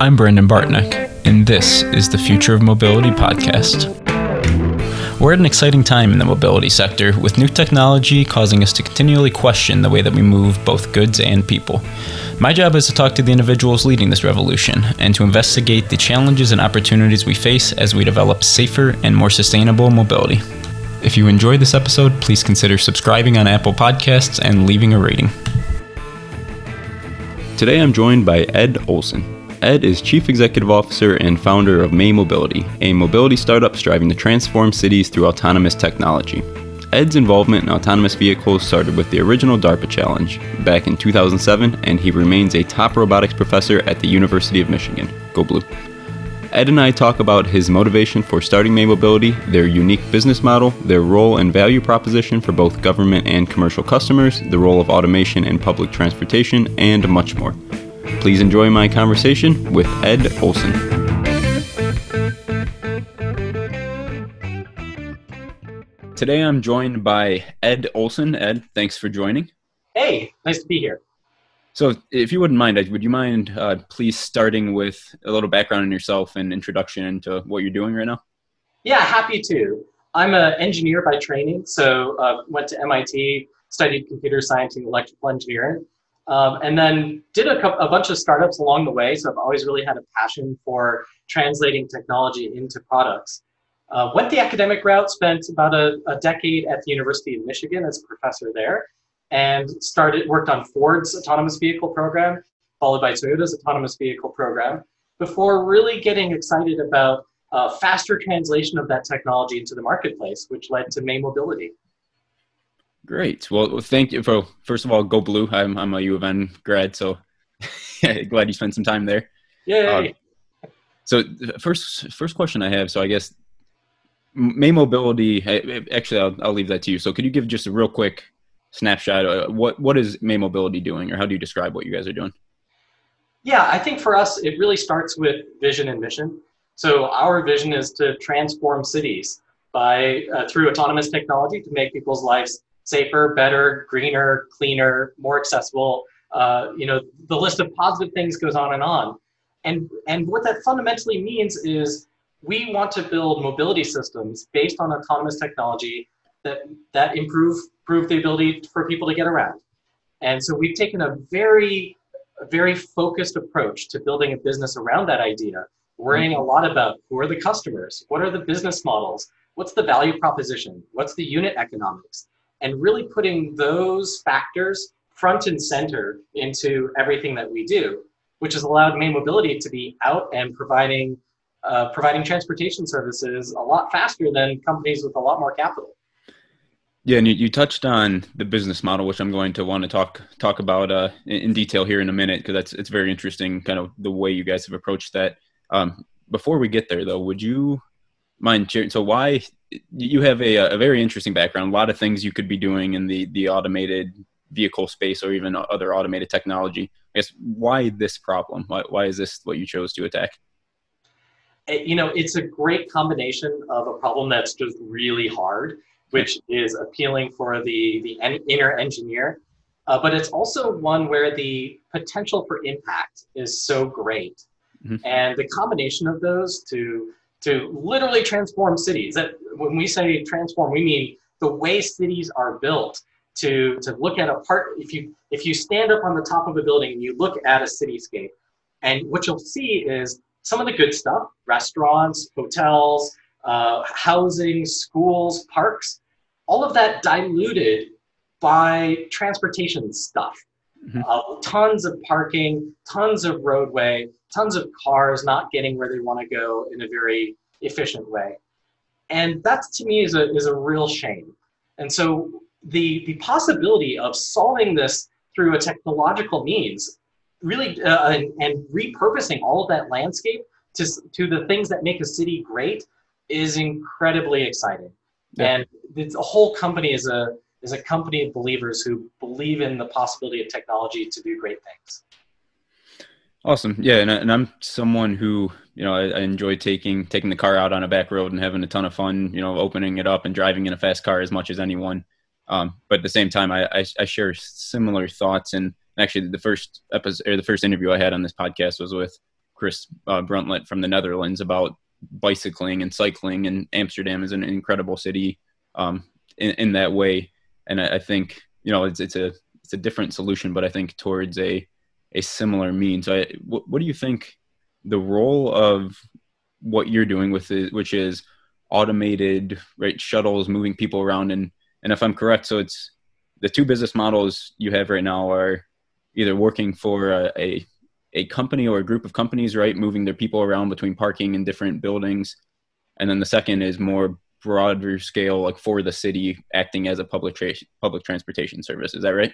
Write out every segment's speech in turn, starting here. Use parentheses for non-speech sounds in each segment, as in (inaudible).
I'm Brendan Bartnick, and this is the Future of Mobility podcast. We're at an exciting time in the mobility sector, with new technology causing us to continually question the way that we move both goods and people. My job is to talk to the individuals leading this revolution and to investigate the challenges and opportunities we face as we develop safer and more sustainable mobility. If you enjoyed this episode, please consider subscribing on Apple Podcasts and leaving a rating. Today I'm joined by Ed Olson. Ed is Chief Executive Officer and founder of May Mobility, a mobility startup striving to transform cities through autonomous technology. Ed's involvement in autonomous vehicles started with the original DARPA challenge back in 2007, and he remains a top robotics professor at the University of Michigan. Go Blue. Ed and I talk about his motivation for starting May Mobility, their unique business model, their role and value proposition for both government and commercial customers, the role of automation in public transportation, and much more. Please enjoy my conversation with Ed Olson. Today I'm joined by Ed Olson. Ed, thanks for joining. Hey, nice to be here. So, if you wouldn't mind, would you mind uh, please starting with a little background on yourself and introduction into what you're doing right now? Yeah, happy to. I'm an engineer by training, so uh, went to MIT, studied computer science and electrical engineering. Um, and then did a, a bunch of startups along the way. So I've always really had a passion for translating technology into products. Uh, went the academic route, spent about a, a, decade at the University of Michigan as a professor there, and started worked on Ford's autonomous vehicle program, followed by Toyota's autonomous vehicle program, before really getting excited about uh, faster translation of that technology into the marketplace, which led to May Mobility. Great. Well, thank you for first of all, go blue. I'm I'm a U of M grad, so (laughs) glad you spent some time there. Yeah. Uh, so first first question I have. So I guess May Mobility. Actually, I'll I'll leave that to you. So could you give just a real quick snapshot? What what is May Mobility doing, or how do you describe what you guys are doing? Yeah, I think for us, it really starts with vision and mission. So our vision is to transform cities by uh, through autonomous technology to make people's lives safer, better, greener, cleaner, more accessible. Uh, you know, the list of positive things goes on and on. And, and what that fundamentally means is we want to build mobility systems based on autonomous technology that, that improve, improve the ability for people to get around. And so we've taken a very, very focused approach to building a business around that idea, worrying a lot about who are the customers, what are the business models, what's the value proposition, what's the unit economics, and really putting those factors front and center into everything that we do, which has allowed May Mobility to be out and providing uh, providing transportation services a lot faster than companies with a lot more capital. Yeah, and you, you touched on the business model, which I'm going to want to talk talk about uh, in, detail here in a minute because that's it's very interesting, kind of the way you guys have approached that. Um, before we get there, though, would you mind sharing? So, why you have a, a very interesting background. A lot of things you could be doing in the the automated vehicle space or even other automated technology. I guess why this problem? Why, why is this what you chose to attack? Eh, you know, it's a great combination of a problem that's just really hard, which is appealing for the the inner engineer, uh, but it's also one where the potential for impact is so great, mm-hmm. and the combination of those to to literally transform cities. That when we say transform, we mean the way cities are built. To to look at a part, if you if you stand up on the top of a building and you look at a cityscape, and what you'll see is some of the good stuff: restaurants, hotels, uh, housing, schools, parks. All of that diluted by transportation stuff. Mm-hmm. Uh, tons of parking, tons of roadway, tons of cars not getting where they want to go in a very efficient way. And that to me is a, is a real shame. And so the, the possibility of solving this through a technological means, really, uh, and, and repurposing all of that landscape to, to the things that make a city great is incredibly exciting. Yeah. And the whole company is a, is a company of believers who believe in the possibility of technology to do great things. Awesome. Yeah, and, and I'm someone who you know I, I, enjoy taking taking the car out on a back road and having a ton of fun. You know, opening it up and driving in a fast car as much as anyone. Um, but at the same time, I, I, I share similar thoughts. And actually, the first episode or the first interview I had on this podcast was with Chris uh, Bruntlett from the Netherlands about bicycling and cycling, and Amsterdam is an incredible city um, in, in that way. And I, I think you know it's it's a it's a different solution, but I think towards a a similar means. I, what, what do you think the role of what you're doing with it, which is automated right shuttles moving people around and and if I'm correct, so it's the two business models you have right now are either working for a, a, a company or a group of companies, right, moving their people around between parking in different buildings, and then the second is more broader scale, like for the city, acting as a public tra- public transportation service. Is that right?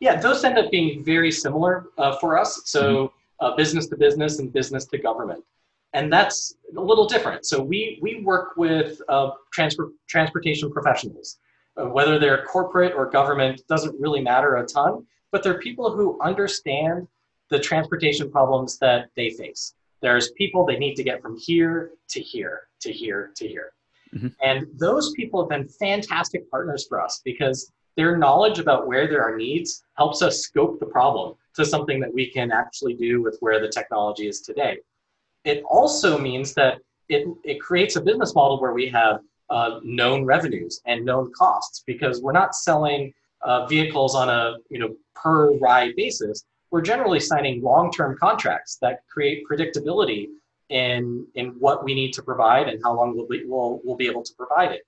Yeah, those end up being very similar uh, for us. So mm-hmm. uh, business to business and business to government, and that's a little different. So we we work with uh, transport transportation professionals. Uh, whether they're corporate or government doesn't really matter a ton, but they're people who understand the transportation problems that they face. There's people they need to get from here to here to here to here. Mm-hmm. And those people have been fantastic partners for us because their knowledge about where there are needs helps us scope the problem to something that we can actually do with where the technology is today. It also means that it, it creates a business model where we have uh, known revenues and known costs because we're not selling uh, vehicles on a you know per ride basis. We're generally signing long-term contracts that create predictability in in what we need to provide and how long we'll be, we'll, we'll be able to provide it.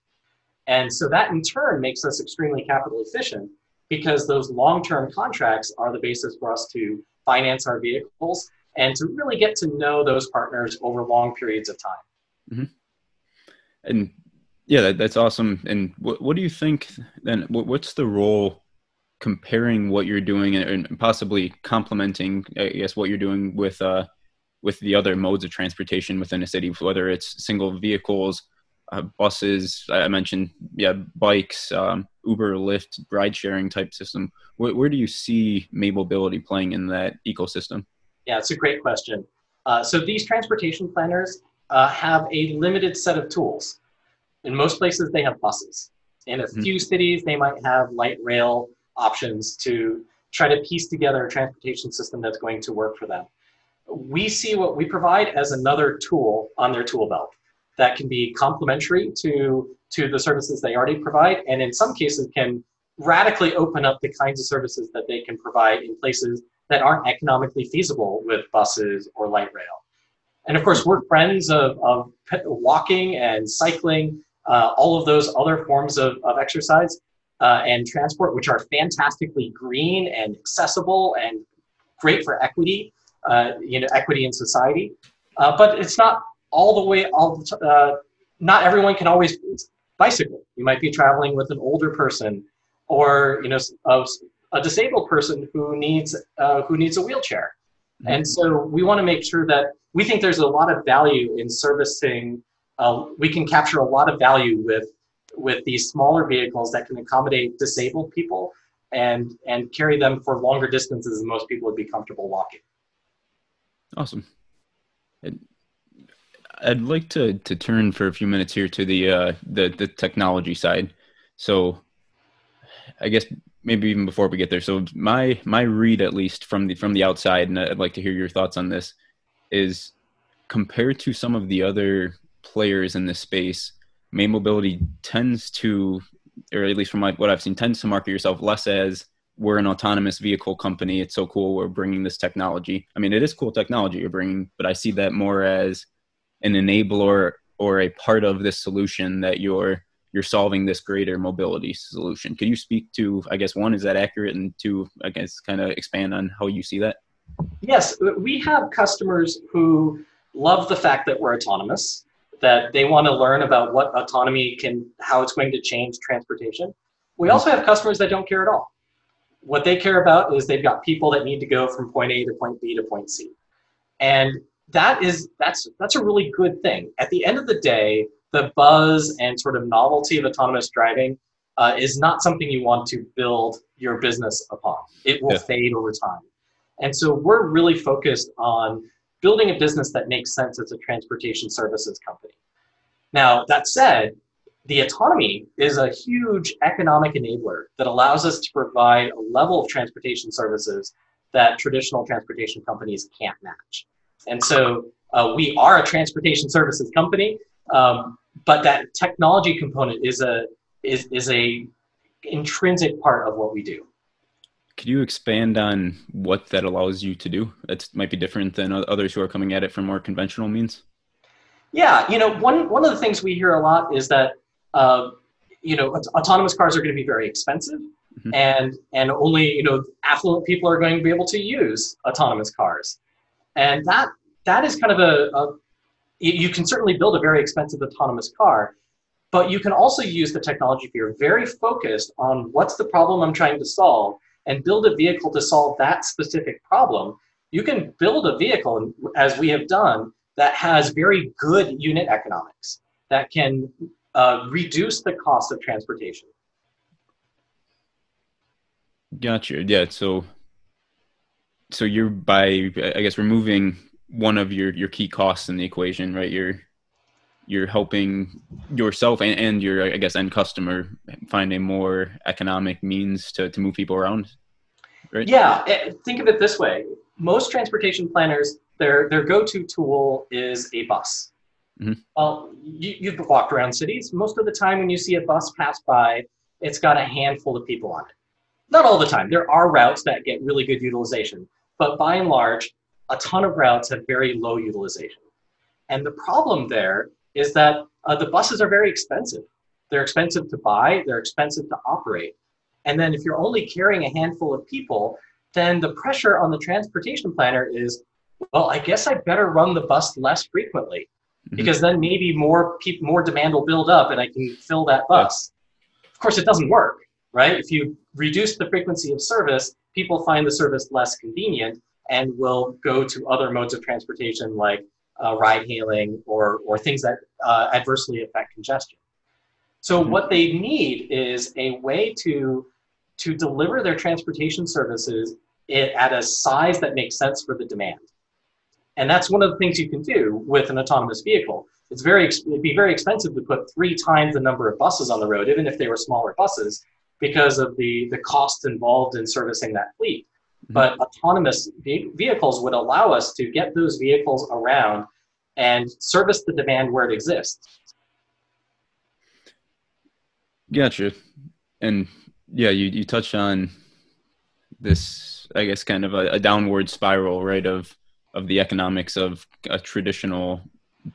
And so that in turn makes us extremely capital efficient because those long-term contracts are the basis for us to finance our vehicles and to really get to know those partners over long periods of time. Mm-hmm. And yeah, that, that's awesome. And what, what do you think then? What, what's the role comparing what you're doing and possibly complementing, I guess, what you're doing with uh, with the other modes of transportation within a city, whether it's single vehicles, uh, buses. I mentioned, yeah, bikes, um, Uber, Lyft, ride sharing type system. Where, where, do you see May Mobility playing in that ecosystem? Yeah, it's a great question. Uh, so these transportation planners uh, have a limited set of tools. In most places, they have buses. In a mm-hmm. few cities, they might have light rail options to try to piece together a transportation system that's going to work for them. We see what we provide as another tool on their tool belt that can be complementary to, to the services they already provide, and in some cases can radically open up the kinds of services that they can provide in places that aren't economically feasible with buses or light rail. And of course, we're friends of, of walking and cycling uh, all of those other forms of, of exercise uh, and transport, which are fantastically green and accessible and great for equity, uh, you know, equity in society. Uh, but it's not all the way, all the t- uh, not everyone can always bicycle. You might be traveling with an older person or, you know, a, a disabled person who needs, uh, who needs a wheelchair. Mm-hmm. And so we want to make sure that we think there's a lot of value in servicing uh, we can capture a lot of value with with these smaller vehicles that can accommodate disabled people and and carry them for longer distances than most people would be comfortable walking. Awesome. I'd like to to turn for a few minutes here to the uh, the the technology side. So, I guess maybe even before we get there. So my my read, at least from the from the outside, and I'd like to hear your thoughts on this, is compared to some of the other players in this space, May Mobility tends to, or at least from my, what I've seen, tends to market yourself less as we're an autonomous vehicle company. It's so cool. We're bringing this technology. I mean, it is cool technology you're bringing, but I see that more as an enabler or a part of this solution that you're you're solving this greater mobility solution. Could you speak to, I guess, one, is that accurate? And two, I guess, kind of expand on how you see that? Yes, we have customers who love the fact that we're autonomous that they want to learn about what autonomy can, how it's going to change transportation. We also have customers that don't care at all. What they care about is they've got people that need to go from point A to point B to point C. And that is that's that's a really good thing. At the end of the day, the buzz and sort of novelty of autonomous driving uh, is not something you want to build your business upon. It will yeah. fade over time. And so we're really focused on building a business that makes sense as a transportation services company. Now, that said, the autonomy is a huge economic enabler that allows us to provide a level of transportation services that traditional transportation companies can't match. And so uh, we are a transportation services company, um, but that technology component is a is is a intrinsic part of what we do. Could you expand on what that allows you to do? That might be different than others who are coming at it from more conventional means. Yeah, you know, one one of the things we hear a lot is that uh, you know autonomous cars are going to be very expensive, mm-hmm. and and only you know affluent people are going to be able to use autonomous cars, and that that is kind of a, a you can certainly build a very expensive autonomous car, but you can also use the technology if you're very focused on what's the problem I'm trying to solve and build a vehicle to solve that specific problem. You can build a vehicle, as we have done, that has very good unit economics that can uh, reduce the cost of transportation. Gotcha. Yeah. So, so you're by, I guess, removing one of your your key costs in the equation, right? You're you're helping yourself and, and your I guess end customer find a more economic means to, to move people around. Right? Yeah, eh, think of it this way. Most transportation planners, their their go-to tool is a bus. Mm-hmm. Well, you, you've walked around cities. Most of the time when you see a bus pass by, it's got a handful of people on it. Not all the time. There are routes that get really good utilization, but by and large, a ton of routes have very low utilization. And the problem there is that uh, the buses are very expensive. They're expensive to buy, they're expensive to operate. And then if you're only carrying a handful of people, then the pressure on the transportation planner is, well, I guess I better run the bus less frequently mm-hmm. because then maybe more people, more demand will build up and I can fill that bus. Of course, it doesn't work, right? If you reduce the frequency of service, people find the service less convenient and will go to other modes of transportation like uh, ride hailing or, or things that uh, adversely affect congestion. So mm-hmm. what they need is a way to, to deliver their transportation services at a size that makes sense for the demand. And that's one of the things you can do with an autonomous vehicle. It's very, it'd be very expensive to put three times the number of buses on the road, even if they were smaller buses, because of the, the costs involved in servicing that fleet. Mm-hmm. But autonomous vehicles would allow us to get those vehicles around and service the demand where it exists. Gotcha. And yeah, you, you touched on this, I guess, kind of a, a downward spiral, right, of of the economics of a traditional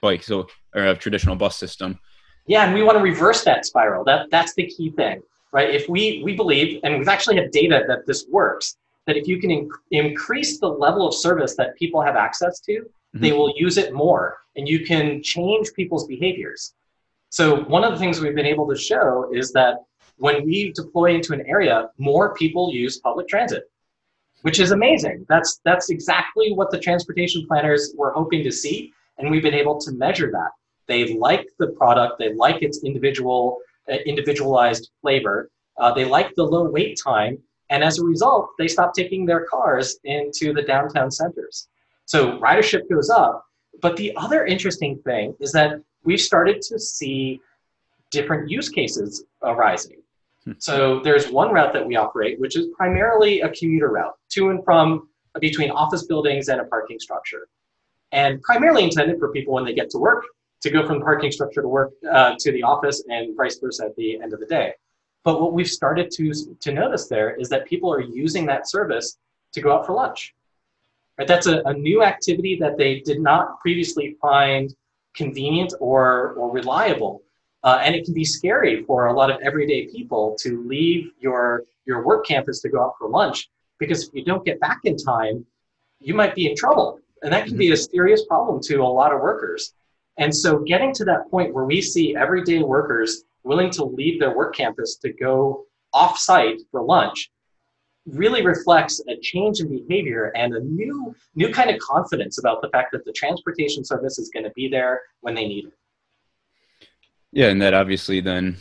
bike, so or a traditional bus system. Yeah, and we want to reverse that spiral. That that's the key thing, right? If we we believe, and we've actually had data that this works, that if you can inc- increase the level of service that people have access to, mm-hmm. they will use it more and you can change people's behaviors. So, one of the things we've been able to show is that when we deploy into an area, more people use public transit, which is amazing. That's, that's exactly what the transportation planners were hoping to see, and we've been able to measure that. They like the product, they like its individual, uh, individualized flavor, uh, they like the low wait time, and as a result, they stop taking their cars into the downtown centers. So ridership goes up. But the other interesting thing is that we've started to see different use cases arising. Hmm. So there's one route that we operate, which is primarily a commuter route to and from between office buildings and a parking structure. And primarily intended for people when they get to work to go from the parking structure to work uh, to the office and vice versa at the end of the day. But what we've started to, to notice there is that people are using that service to go out for lunch. Right? That's a, a new activity that they did not previously find convenient or, or reliable. Uh, and it can be scary for a lot of everyday people to leave your, your work campus to go out for lunch because if you don't get back in time, you might be in trouble. And that can be a serious problem to a lot of workers. And so getting to that point where we see everyday workers willing to leave their work campus to go off site for lunch really reflects a change in behavior and a new new kind of confidence about the fact that the transportation service is going to be there when they need it. Yeah, and that obviously then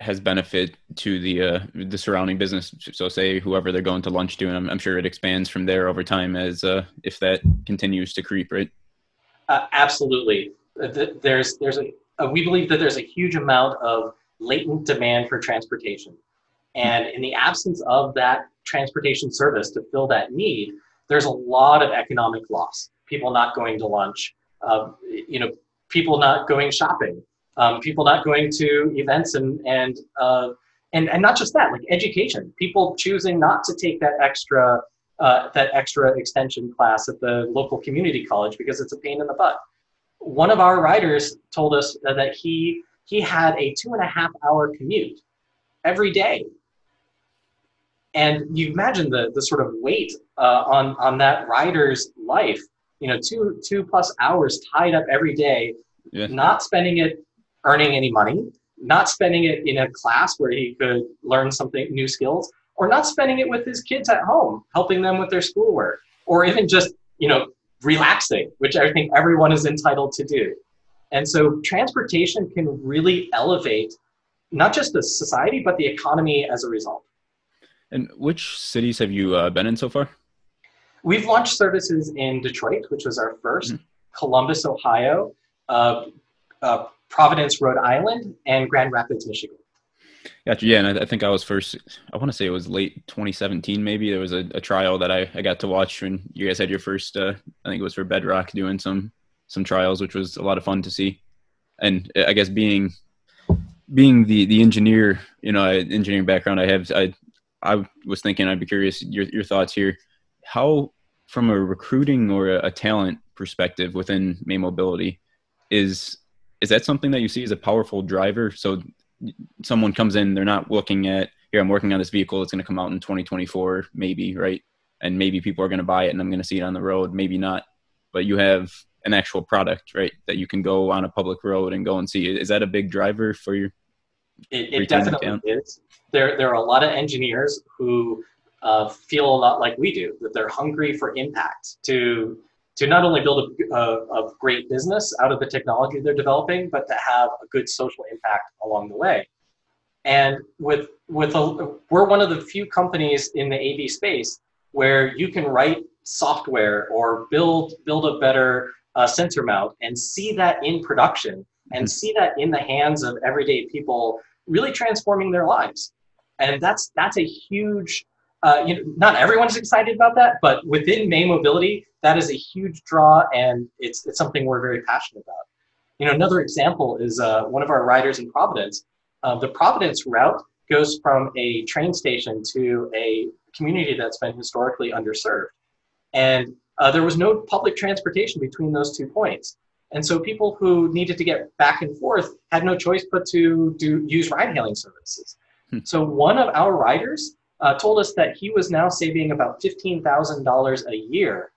has benefit to the uh, the surrounding business. So, say whoever they're going to lunch to, and I'm, I'm sure it expands from there over time as uh, if that continues to creep, right? Uh, absolutely. There's there's a uh, we believe that there's a huge amount of latent demand for transportation. And in the absence of that transportation service to fill that need, there's a lot of economic loss. people not going to lunch, uh, you know, people not going shopping, um, people not going to events and and uh, and and not just that, like education, people choosing not to take that extra uh, that extra extension class at the local community college because it's a pain in the butt. One of our riders told us that he he had a two and a half hour commute every day and you imagine the the sort of weight uh, on on that rider's life you know two two plus hours tied up every day yeah. not spending it earning any money not spending it in a class where he could learn something new skills or not spending it with his kids at home helping them with their schoolwork or even just you know relaxing which i think everyone is entitled to do and so transportation can really elevate not just the society but the economy as a result and which cities have you uh, been in so far? We've launched services in Detroit, which was our 1st mm-hmm. Columbus, Ohio, uh, uh, Providence, Rhode Island, and Grand Rapids, Michigan. Gotcha. Yeah, and I, I, think I was first. I want to say it was late 2017. Maybe there was a, a trial that I, I got to watch when you guys had your first. Uh, I think it was for Bedrock doing some some trials, which was a lot of fun to see. And I guess being being the the engineer, you know, engineering background I have, I I was thinking I'd be curious your your thoughts here. How, from a recruiting or a, a talent perspective within May Mobility, is is that something that you see as a powerful driver? So someone comes in, they're not looking at here. I'm working on this vehicle. It's going to come out in 2024, maybe right, and maybe people are going to buy it, and I'm going to see it on the road. Maybe not, but you have an actual product, right, that you can go on a public road and go and see. Is that a big driver for your it, it definitely is. There, there are a lot of engineers who uh, feel a lot like we do, that they're hungry for impact to to not only build a, a, a, great business out of the technology they're developing, but to have a good social impact along the way. And with with a, we're one of the few companies in the AV space where you can write software or build build a better uh, sensor mount and see that in production and mm-hmm. see that in the hands of everyday people really transforming their lives and that's that's a huge uh, you know not everyone's excited about that but within may mobility that is a huge draw and it's it's something we're very passionate about you know another example is uh, one of our riders in providence uh, the providence route goes from a train station to a community that's been historically underserved and uh, there was no public transportation between those two points and so people who needed to get back and forth had no choice but to do use ride hailing services. Hmm. So one of our riders uh, told us that he was now saving about $15,000 a year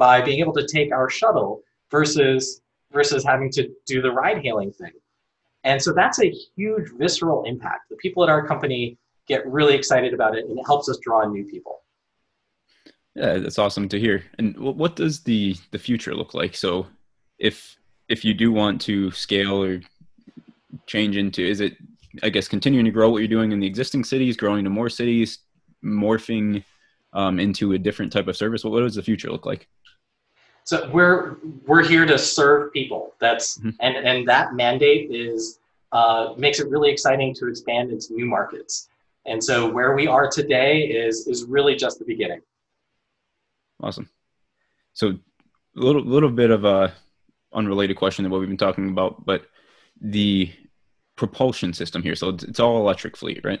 by being able to take our shuttle versus versus having to do the ride hailing thing. And so that's a huge visceral impact. The people at our company get really excited about it and it helps us draw new people. Yeah, that's awesome to hear. And what does the the future look like? So if if you do want to scale or change into is it i guess continuing to grow what you're doing in the existing cities growing to more cities morphing um, into a different type of service what, what does the future look like so we're we're here to serve people that's mm-hmm. and and that mandate is uh, makes it really exciting to expand into new markets and so where we are today is is really just the beginning awesome so a little little bit of a unrelated question to what we've been talking about, but the propulsion system here. So it's, it's all electric fleet, right?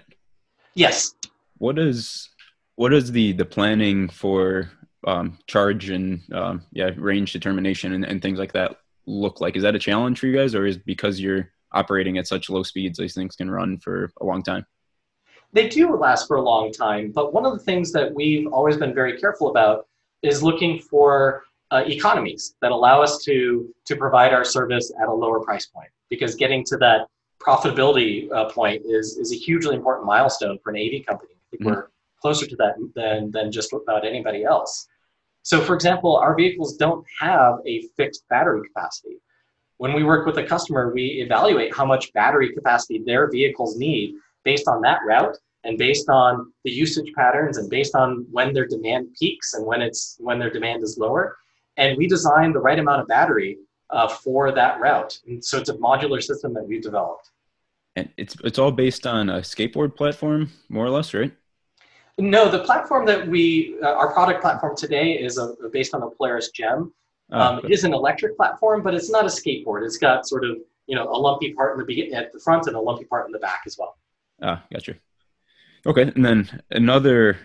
Yes. What is what is the the planning for um, charge and um, yeah range determination and, and things like that look like? Is that a challenge for you guys, or is because you're operating at such low speeds, these things can run for a long time? They do last for a long time, but one of the things that we've always been very careful about is looking for uh, economies that allow us to to provide our service at a lower price point because getting to that profitability uh, point is is a hugely important milestone for an AV company. I think mm-hmm. we're closer to that than than just about anybody else. So, for example, our vehicles don't have a fixed battery capacity. When we work with a customer, we evaluate how much battery capacity their vehicles need based on that route and based on the usage patterns and based on when their demand peaks and when it's when their demand is lower and we design the right amount of battery uh, for that route. And so it's a modular system that we've developed. And it's it's all based on a skateboard platform, more or less, right? No, the platform that we, uh, our product platform today is a, based on the Polaris Gem, Oh, um, it is an electric platform, but it's not a skateboard. It's got sort of you know a lumpy part in the be- at the front and a lumpy part in the back as well. Ah, gotcha. Okay, and then another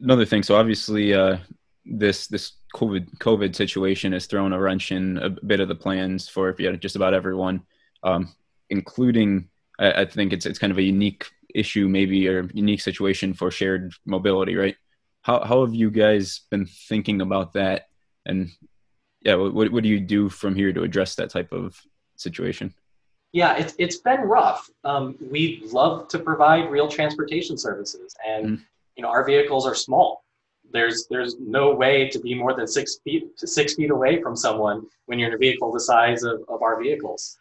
another thing. So obviously, uh, this this COVID COVID situation has thrown a wrench in a bit of the plans for just about everyone, um, including I, I, think it's it's kind of a unique issue, maybe or unique situation for shared mobility, right? How how have you guys been thinking about that? And yeah, what what do you do from here to address that type of situation? Yeah, it's it's been rough. Um, we love to provide real transportation services, and mm. you know our vehicles are small. There's there's no way to be more than six feet six feet away from someone when you're in a vehicle the size of, of our vehicles,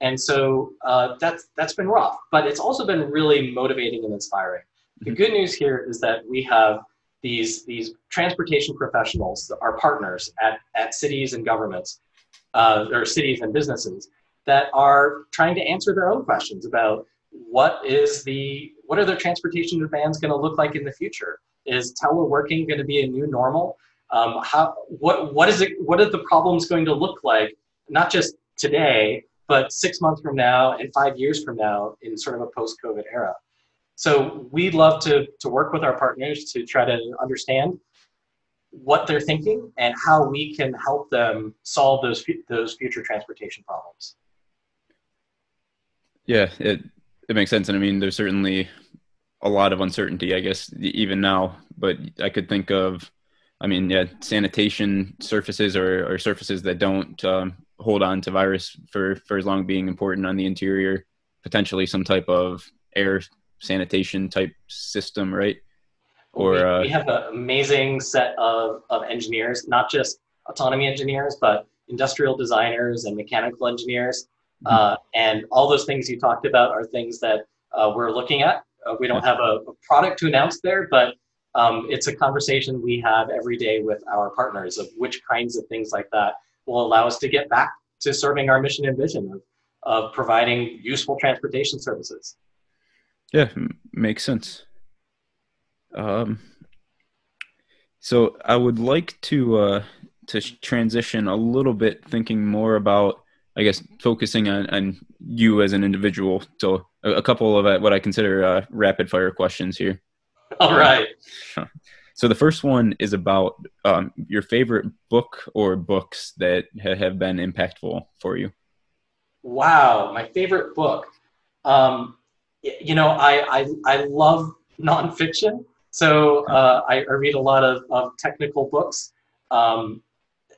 and so uh, that's that's been rough. But it's also been really motivating and inspiring. The mm-hmm. good news here is that we have these these transportation professionals, our partners at at cities and governments, uh, or cities and businesses that are trying to answer their own questions about what is the what are their transportation demands going to look like in the future? Is teleworking going to be a new normal? Um, how what what is it? What are the problems going to look like? Not just today, but six months from now and five years from now in sort of a post-COVID era. So we'd love to to work with our partners to try to understand what they're thinking and how we can help them solve those those future transportation problems. Yeah, it it makes sense, and I mean, there's certainly a lot of uncertainty, I guess, even now. But I could think of, I mean, yeah, sanitation surfaces or, or surfaces that don't um, hold on to virus for for as long being important on the interior. Potentially some type of air sanitation type system, right? Or we, uh, we have an amazing set of of engineers, not just autonomy engineers, but industrial designers and mechanical engineers Mm-hmm. Uh, and all those things you talked about are things that uh, we're looking at. Uh, we don't have a, a, product to announce there, but um, it's a conversation we have every day with our partners of which kinds of things like that will allow us to get back to serving our mission and vision of, of providing useful transportation services. Yeah, m- makes sense. Um, so I would like to uh, to transition a little bit, thinking more about I guess focusing on, on you as an individual. So a, a couple of uh, what I consider uh, rapid fire questions here. All right. So the first one is about um, your favorite book or books that ha- have been impactful for you. Wow, my favorite book. Um, you know, I, I, I love nonfiction. So uh, I, I, read a lot of, of technical books. Um,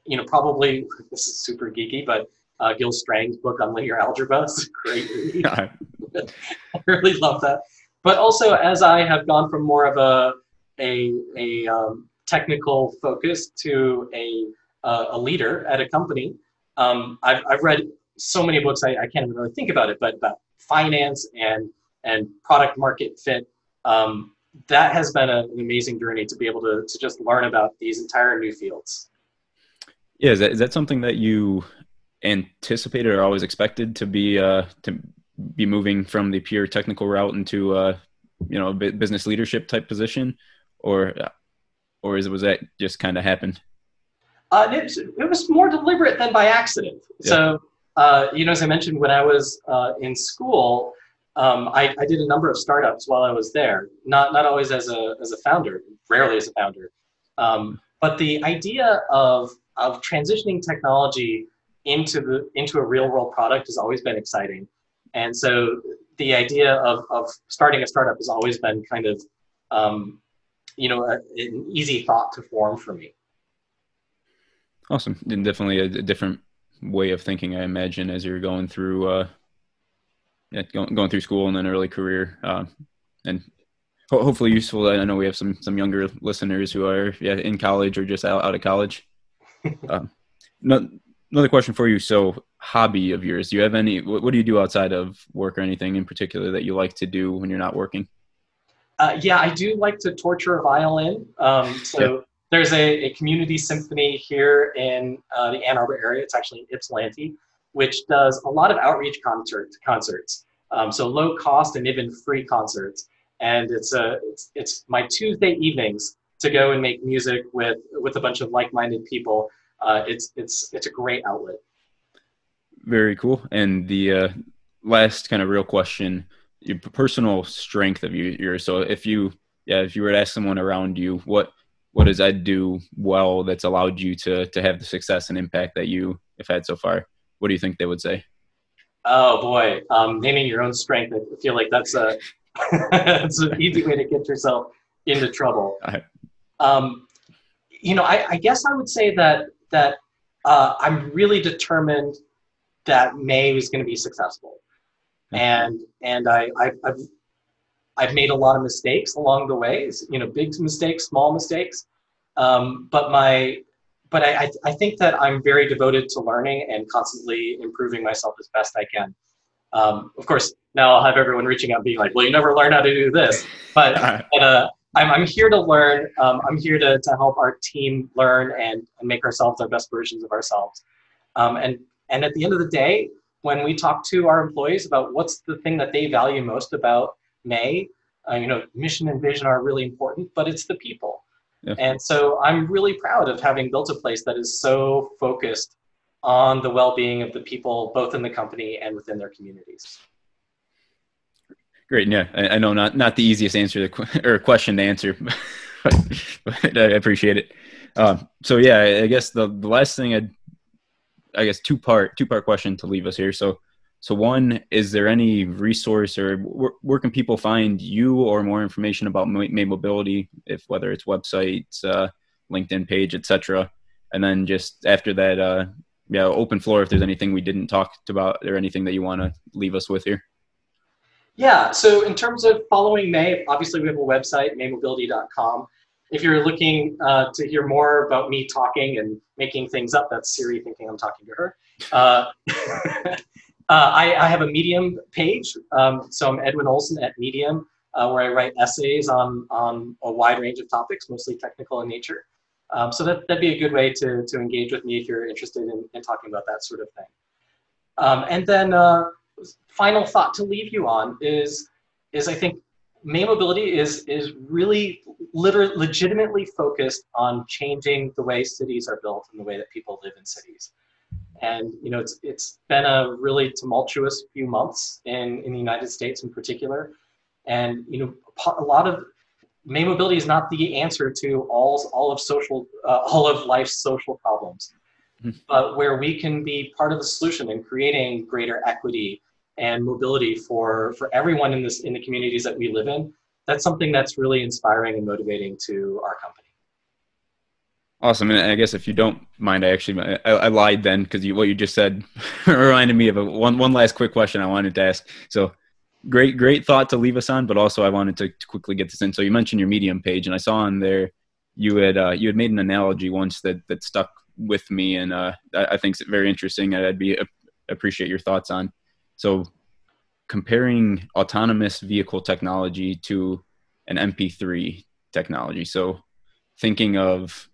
you know, probably (laughs) this is super geeky, but uh, Gil Strang's book on linear algebra. is a great read. (laughs) (laughs) I really love that. But also, as I have gone from more of a a, a um, technical focus to a uh, a leader at a company, um, I've I've read so many books I, I can't even really think about it, but about finance and and product market fit. Um, that has been a, an amazing journey to be able to to just learn about these entire new fields. Yeah, is that, is that something that you anticipated or always expected to be uh, to be moving from the pure technical route into uh, you know a business leadership type position, or or is, was that just kind of happened? Uh, it, was, it was more deliberate than by accident. Yeah. So uh, you know, as I mentioned, when I was uh, in school, um, I, I, did a number of startups while I was there. Not not always as a as a founder, rarely as a founder. Um, but the idea of of transitioning technology into the into a real world product has always been exciting and so the idea of, of starting a startup has always been kind of um, you know a, an easy thought to form for me awesome and definitely a, a different way of thinking i imagine as you're going through uh yeah, going, going through school and then early career uh, and ho- hopefully useful i know we have some some younger listeners who are yeah in college or just out, out of college uh, (laughs) no, another question for you. So, hobby of yours? Do you have any? What, what, do you do outside of work or anything in particular that you like to do when you're not working? Uh, yeah, I do like to torture a violin. Um, so yep. there's a, a, community symphony here in uh, the Ann Arbor area. It's actually in Ypsilanti, which does a lot of outreach concerts. Concerts. Um, so low cost and even free concerts. And it's a it's, it's my Tuesday evenings to go and make music with with a bunch of like-minded people uh, it's it's it's a great outlet. Very cool. And the uh, last kind of real question: your personal strength of you, yours. So if you, yeah, if you were to ask someone around you, what what does Ed do well that's allowed you to to have the success and impact that you have had so far? What do you think they would say? Oh boy, um, naming your own strength. I feel like that's a (laughs) that's an easy way to get yourself into trouble. Um, you know, I, I, guess I would say that that uh, I'm really determined that May is going to be successful, and and I, I've, I've I've made a lot of mistakes along the way. You know, big mistakes, small mistakes, um, but my but I, I think that I'm very devoted to learning and constantly improving myself as best I can. Um, of course, now I'll have everyone reaching out being like, well, you never learn how to do this. But, (laughs) but uh, I'm, I'm here to learn. Um, I'm here to, to help our team learn and, and make ourselves our best versions of ourselves. Um, and, and at the end of the day, when we talk to our employees about what's the thing that they value most about May, uh, you know, mission and vision are really important, but it's the people. Yeah. And so I'm really proud of having built a place that is so focused on the well-being of the people, both in the company and within their communities. Great. Yeah, I, I know not not the easiest answer to, or question to answer, (laughs) but, but I appreciate it. Um, so yeah, I guess the, the last thing I'd, I guess two part two part question to leave us here. So so one, is there any resource or where, where can people find you or more information about May Mobility, if whether it's websites, uh, LinkedIn page, etc. And then just after that, uh, yeah, open floor if there's anything we didn't talk about or anything that you want to leave us with here. Yeah, so in terms of following May, obviously we have a website, maymobility.com. If you're looking uh, to hear more about me talking and making things up, that's Siri thinking I'm talking to her. Uh, (laughs) Uh, I, I, have a Medium page, um, so I'm Edwin Olson at Medium, uh, where I write essays on, on a wide range of topics, mostly technical in nature. Um, so that, that'd be a good way to, to engage with me if you're interested in, in talking about that sort of thing. Um, and then uh, final thought to leave you on is, is I think May Mobility is, is really literally legitimately focused on changing the way cities are built and the way that people live in cities. And you know, it's it's been a really tumultuous few months in in the United States in particular. And you know, a lot of May mobility is not the answer to all all of social uh, all of life's social problems, mm-hmm. but where we can be part of the solution in creating greater equity and mobility for for everyone in this in the communities that we live in. That's something that's really inspiring and motivating to our company. Awesome, and I guess if you don't mind, I actually I, I lied then because what you just said (laughs) reminded me of a, one one last quick question I wanted to ask. So, great great thought to leave us on, but also I wanted to, to quickly get this in. So you mentioned your Medium page, and I saw on there you had uh, you had made an analogy once that that stuck with me, and uh, I, I think it's very interesting. I'd be uh, appreciate your thoughts on. So, comparing autonomous vehicle technology to an MP3 technology. So, thinking of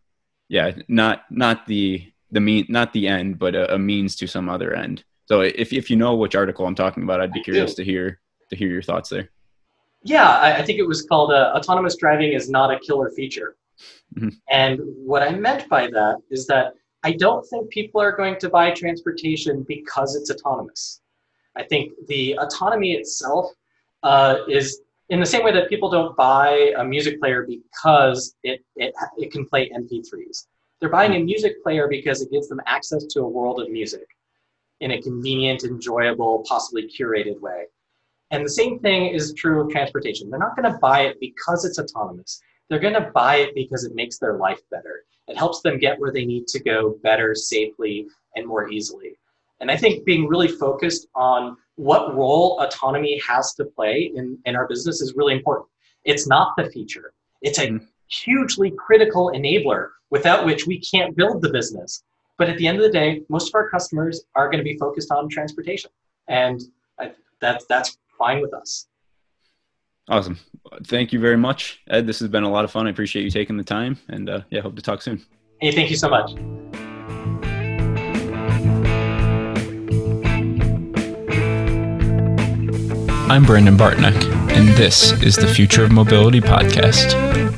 yeah, not not the the mean not the end, but a, a, means to some other end. So if if you know which article I'm talking about, I'd be I curious do. to hear to hear your thoughts there. Yeah, I, I think it was called uh, "Autonomous Driving is Not a Killer Feature," mm-hmm. and what I meant by that is that I don't think people are going to buy transportation because it's autonomous. I think the autonomy itself uh, is in the same way that people don't buy a music player because it, it, it can play MP3s. They're buying a music player because it gives them access to a world of music in a convenient, enjoyable, possibly curated way. And the same thing is true of transportation. They're not going to buy it because it's autonomous. They're going to buy it because it makes their life better. It helps them get where they need to go better, safely, and more easily. And I think being really focused on what role autonomy has to play in, in our business is really important. It's not the feature, it's a hugely critical enabler without which we can't build the business. But at the end of the day, most of our customers are going to be focused on transportation. And I, that, that's fine with us. Awesome. Thank you very much, Ed. This has been a lot of fun. I appreciate you taking the time and uh, yeah, hope to talk soon. Hey, thank you so much. I'm Brandon Bartnick, and this is the Future of Mobility podcast.